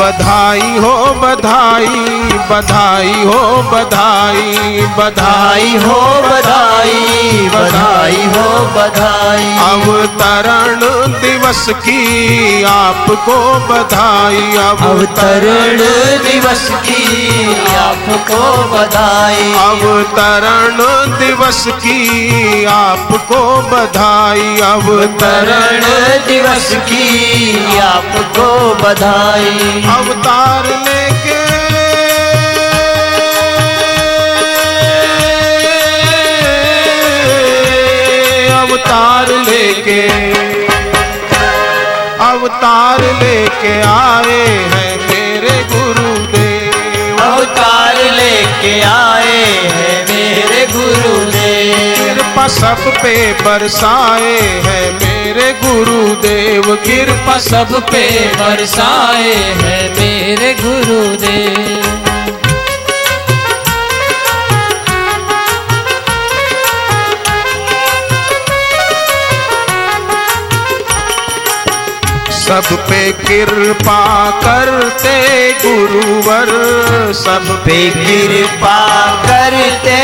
बधाई हो, बधाई बधाई हो, बधाई बधाई हो, बधाई बधाई हो, बधाई। अवतरण दिवस की आपको बधाई, अवतरण दिवस की आपको बधाई। अवतरण दिवस की आपको बधाई, अवतरण दिवस की आपको बधाई। अवतार लेके। अवतार लेके। अवतार लेके आए हैं मेरे गुरुदेव। अवतार लेके आए हैं मेरे गुरुदेव। कृपा सब पे बरसाए हैं मेरे गुरुदेव कृपा सब पे बरसाए हैं मेरे गुरुदेव। सब पे कृपा करते गुरुवर। सब पे कृपा करते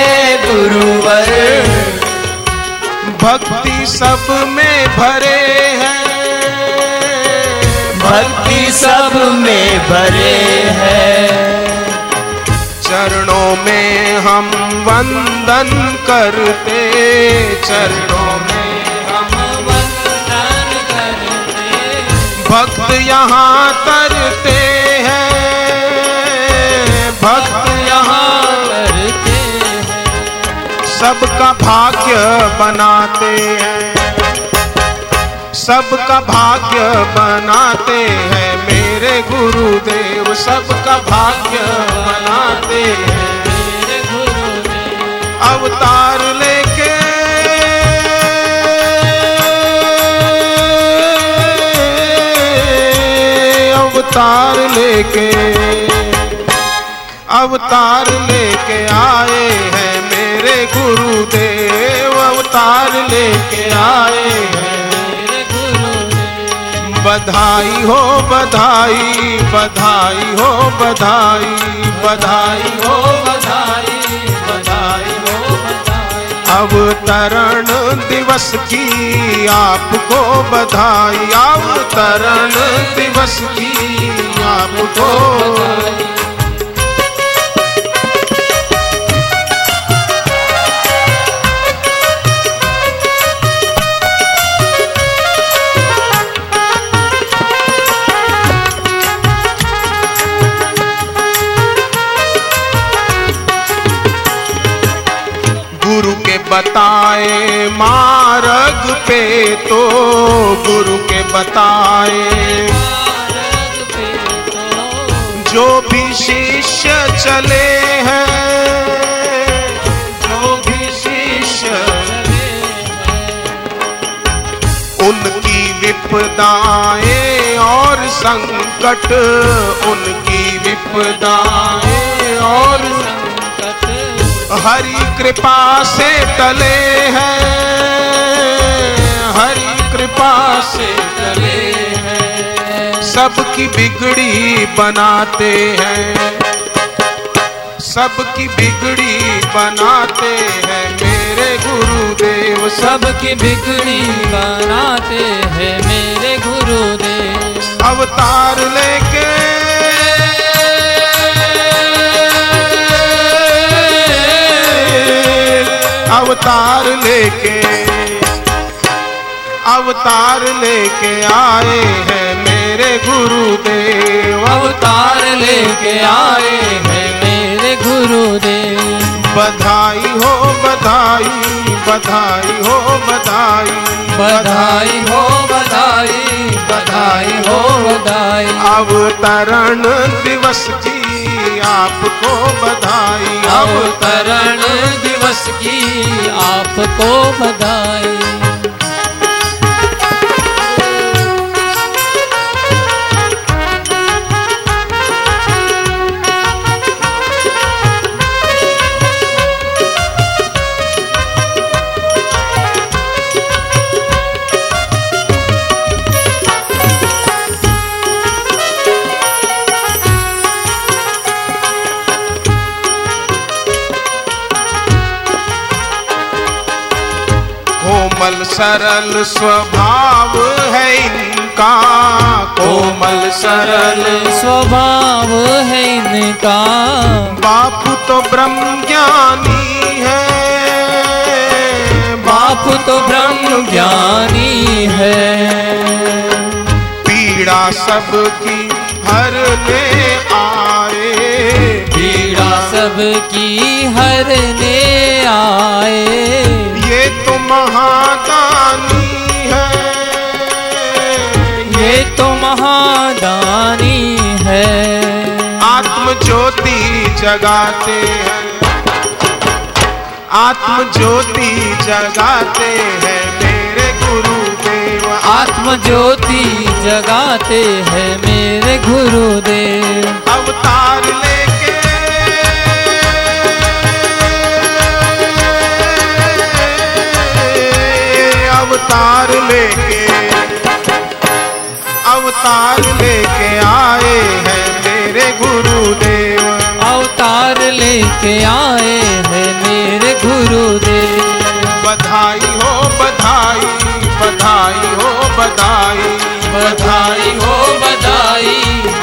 गुरुवर। भक्ति सब में भरे हैं। भक्ति सब में भरे हैं। चरणों में हम वंदन करते चरणों में हम वंदन करते। भक्त यहाँ तरते हैं। भक्त सबका भाग्य बनाते हैं। सबका भाग्य बनाते हैं। मेरे गुरुदेव, सबका भाग्य बनाते हैं। अवतार लेके अवतार लेके अवतार लेके आए हैं। मेरे गुरुदेव अवतार लेके आए बधाई हो, बधाई बधाई हो, बधाई बधाई हो, बधाई बधाई हो अवतरण दिवस की आपको बधाई, अवतरण दिवस की आपको तो गुरु के बताए। जो भी शिष्य चले हैं, जो भी शिष्य उनकी विपदाएँ और संकट, उनकी विपदाएँ और संकट, हरि कृपा से तले हैं। कृपा से टले हैं। सबकी बिगड़ी बनाते हैं। सबकी बिगड़ी बनाते हैं। मेरे गुरुदेव सबकी बिगड़ी बनाते हैं मेरे गुरुदेव। अवतार लेके अवतार लेके अवतार लेके आए हैं मेरे गुरुदेव। अवतार लेके आए हैं मेरे गुरुदेव। बधाई हो बधाई बधाई हो बधाई। बधाई हो बधाई बधाई हो बधाई। अवतरण दिवस की आपको बधाई। अवतरण दिवस की आपको बधाई। सरल स्वभाव है इनका। कोमल सरल स्वभाव है इनका। बापू तो ब्रह्म ज्ञानी है। बाप तो ब्रह्म ज्ञानी है। पीड़ा सबकी हरने आए। पीड़ा सबकी ये तो महादानी है। ये तो महादानी है। आत्म ज्योति जगाते हैं। आत्म ज्योति जगाते हैं मेरे गुरुदेव। आत्म ज्योति जगाते हैं मेरे गुरुदेव। अवतार लेके आए हैं मेरे गुरुदेव। अवतार लेके आए हैं मेरे गुरुदेव। बधाई हो बधाई बधाई हो बधाई। बधाई हो बधाई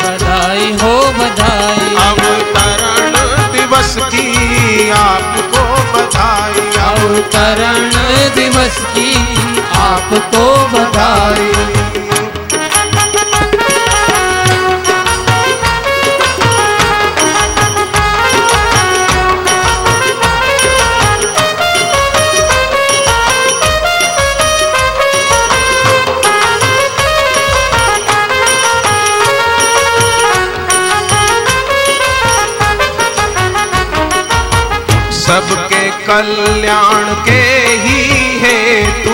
बधाई हो बधाई। अवतरण दिवस की आपको बधाई। अवतरण दिवस की आपको बधाई। सबके कल्याण के ही है तू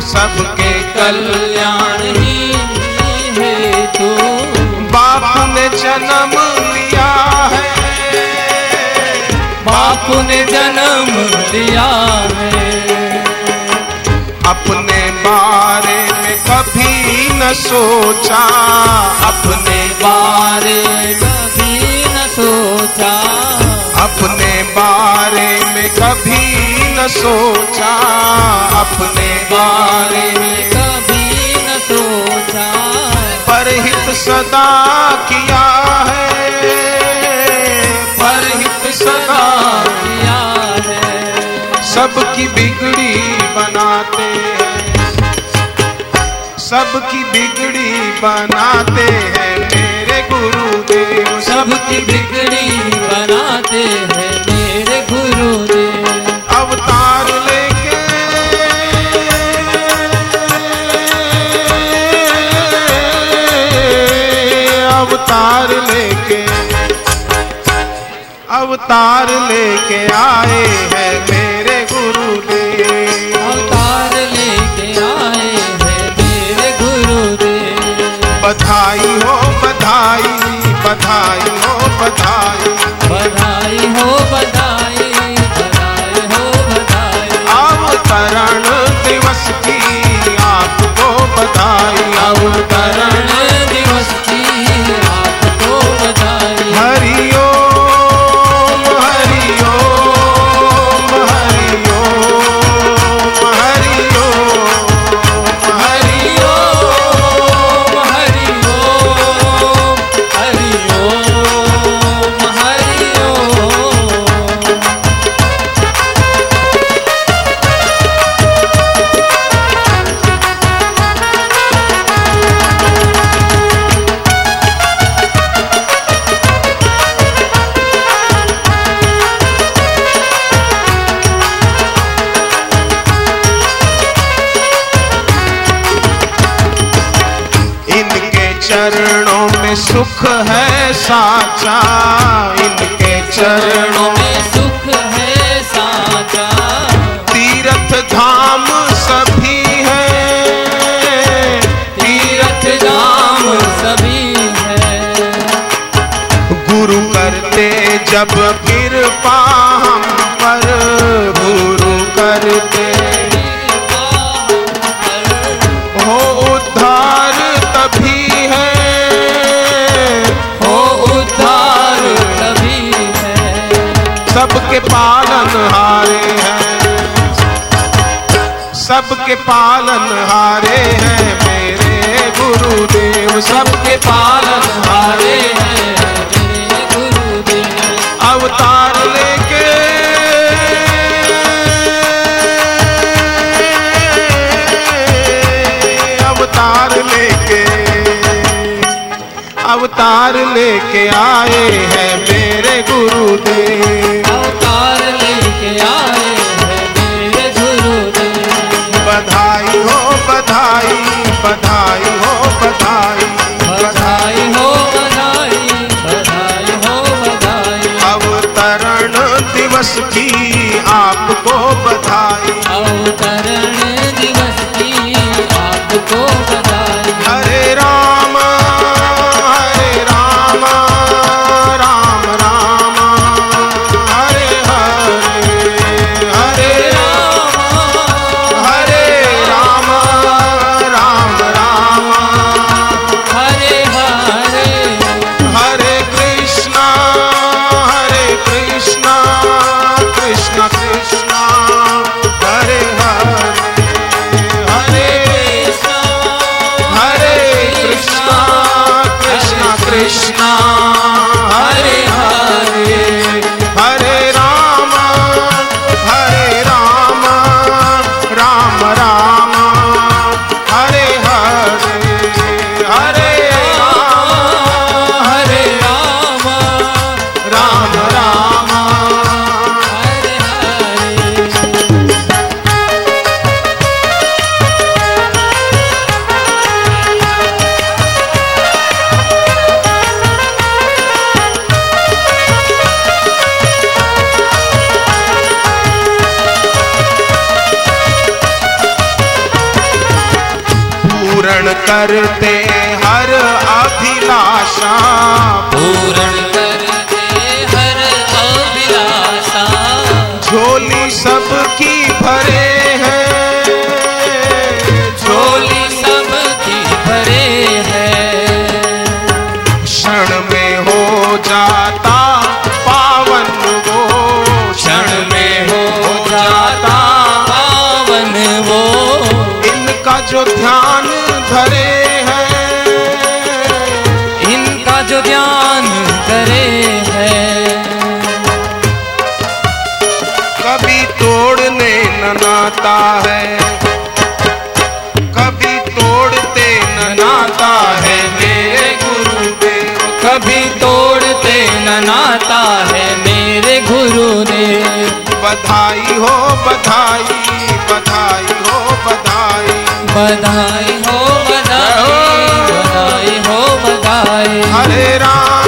सबके कल्याण ही है तू बाप ने जन्म लिया है। बाप ने जन्म लिया है। अपने बारे में कभी न सोचा। अपने बारे में कभी न सोचा। अपने बारे में कभी न सोचा। अपने बारे में कभी न सोचा। पर परहित सदा किया है। परहित सदा किया है। सबकी बिगड़ी बनाते हैं। सबकी बिगड़ी बनाते हैं मेरे गुरुदेव। सबकी बिगड़ी बनाते हैं मेरे गुरुदेव। अवतार लेके अवतार लेके अवतार लेके आए हैं मेरे गुरुदेव। अवतार बताया। है साचा। इनके चरणों में सुख है साचा। तीर्थ धाम सभी है। तीर्थ धाम सभी है। गुरु करते जब कृपा सबके पालन हारे हैं। सबके पालन हारे हैं मेरे गुरुदेव। सबके पालन हारे हैं अवतार लेके अवतार लेके अवतार लेके आए हैं मेरे गुरुदेव। बधाई। बधाई हो बधाई बधाई हो बधाई। अवतरण दिवस की आपको बधाई। करते नाता है मेरे गुरु पे। कभी तोड़ते न नाता है मेरे गुरु ने। बधाई हो बधाई बधाई हो बधाई। बधाई हो बधाई बधाई हो बधाई। हरे राम।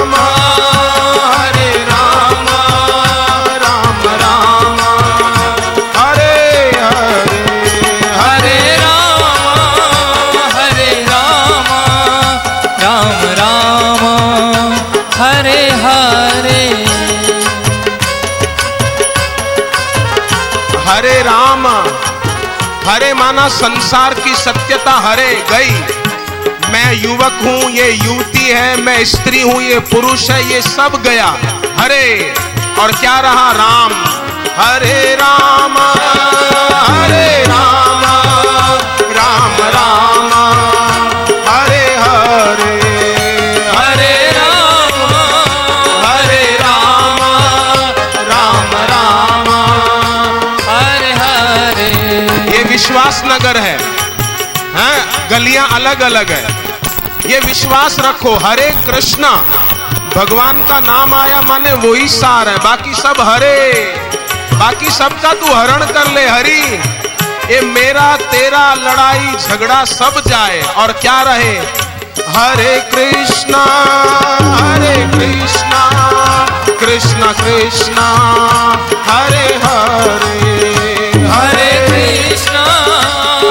माना संसार की सत्यता हरे गई। मैं युवक हूँ, ये युवती है, मैं स्त्री हूँ, ये पुरुष है, ये सब गया। हरे, और क्या रहा राम? हरे राम। अलग अलग है। ये विश्वास रखो, हरे कृष्णा, भगवान का नाम आया माने वो ही सार है। बाकी सब हरे। बाकी सबका तू हरण कर ले, हरि। ये मेरा, तेरा लड़ाई, झगड़ा सब जाए और क्या रहे? हरे कृष्णा हरे कृष्णा कृष्णा कृष्णा हरे हरे। हरे कृष्णा।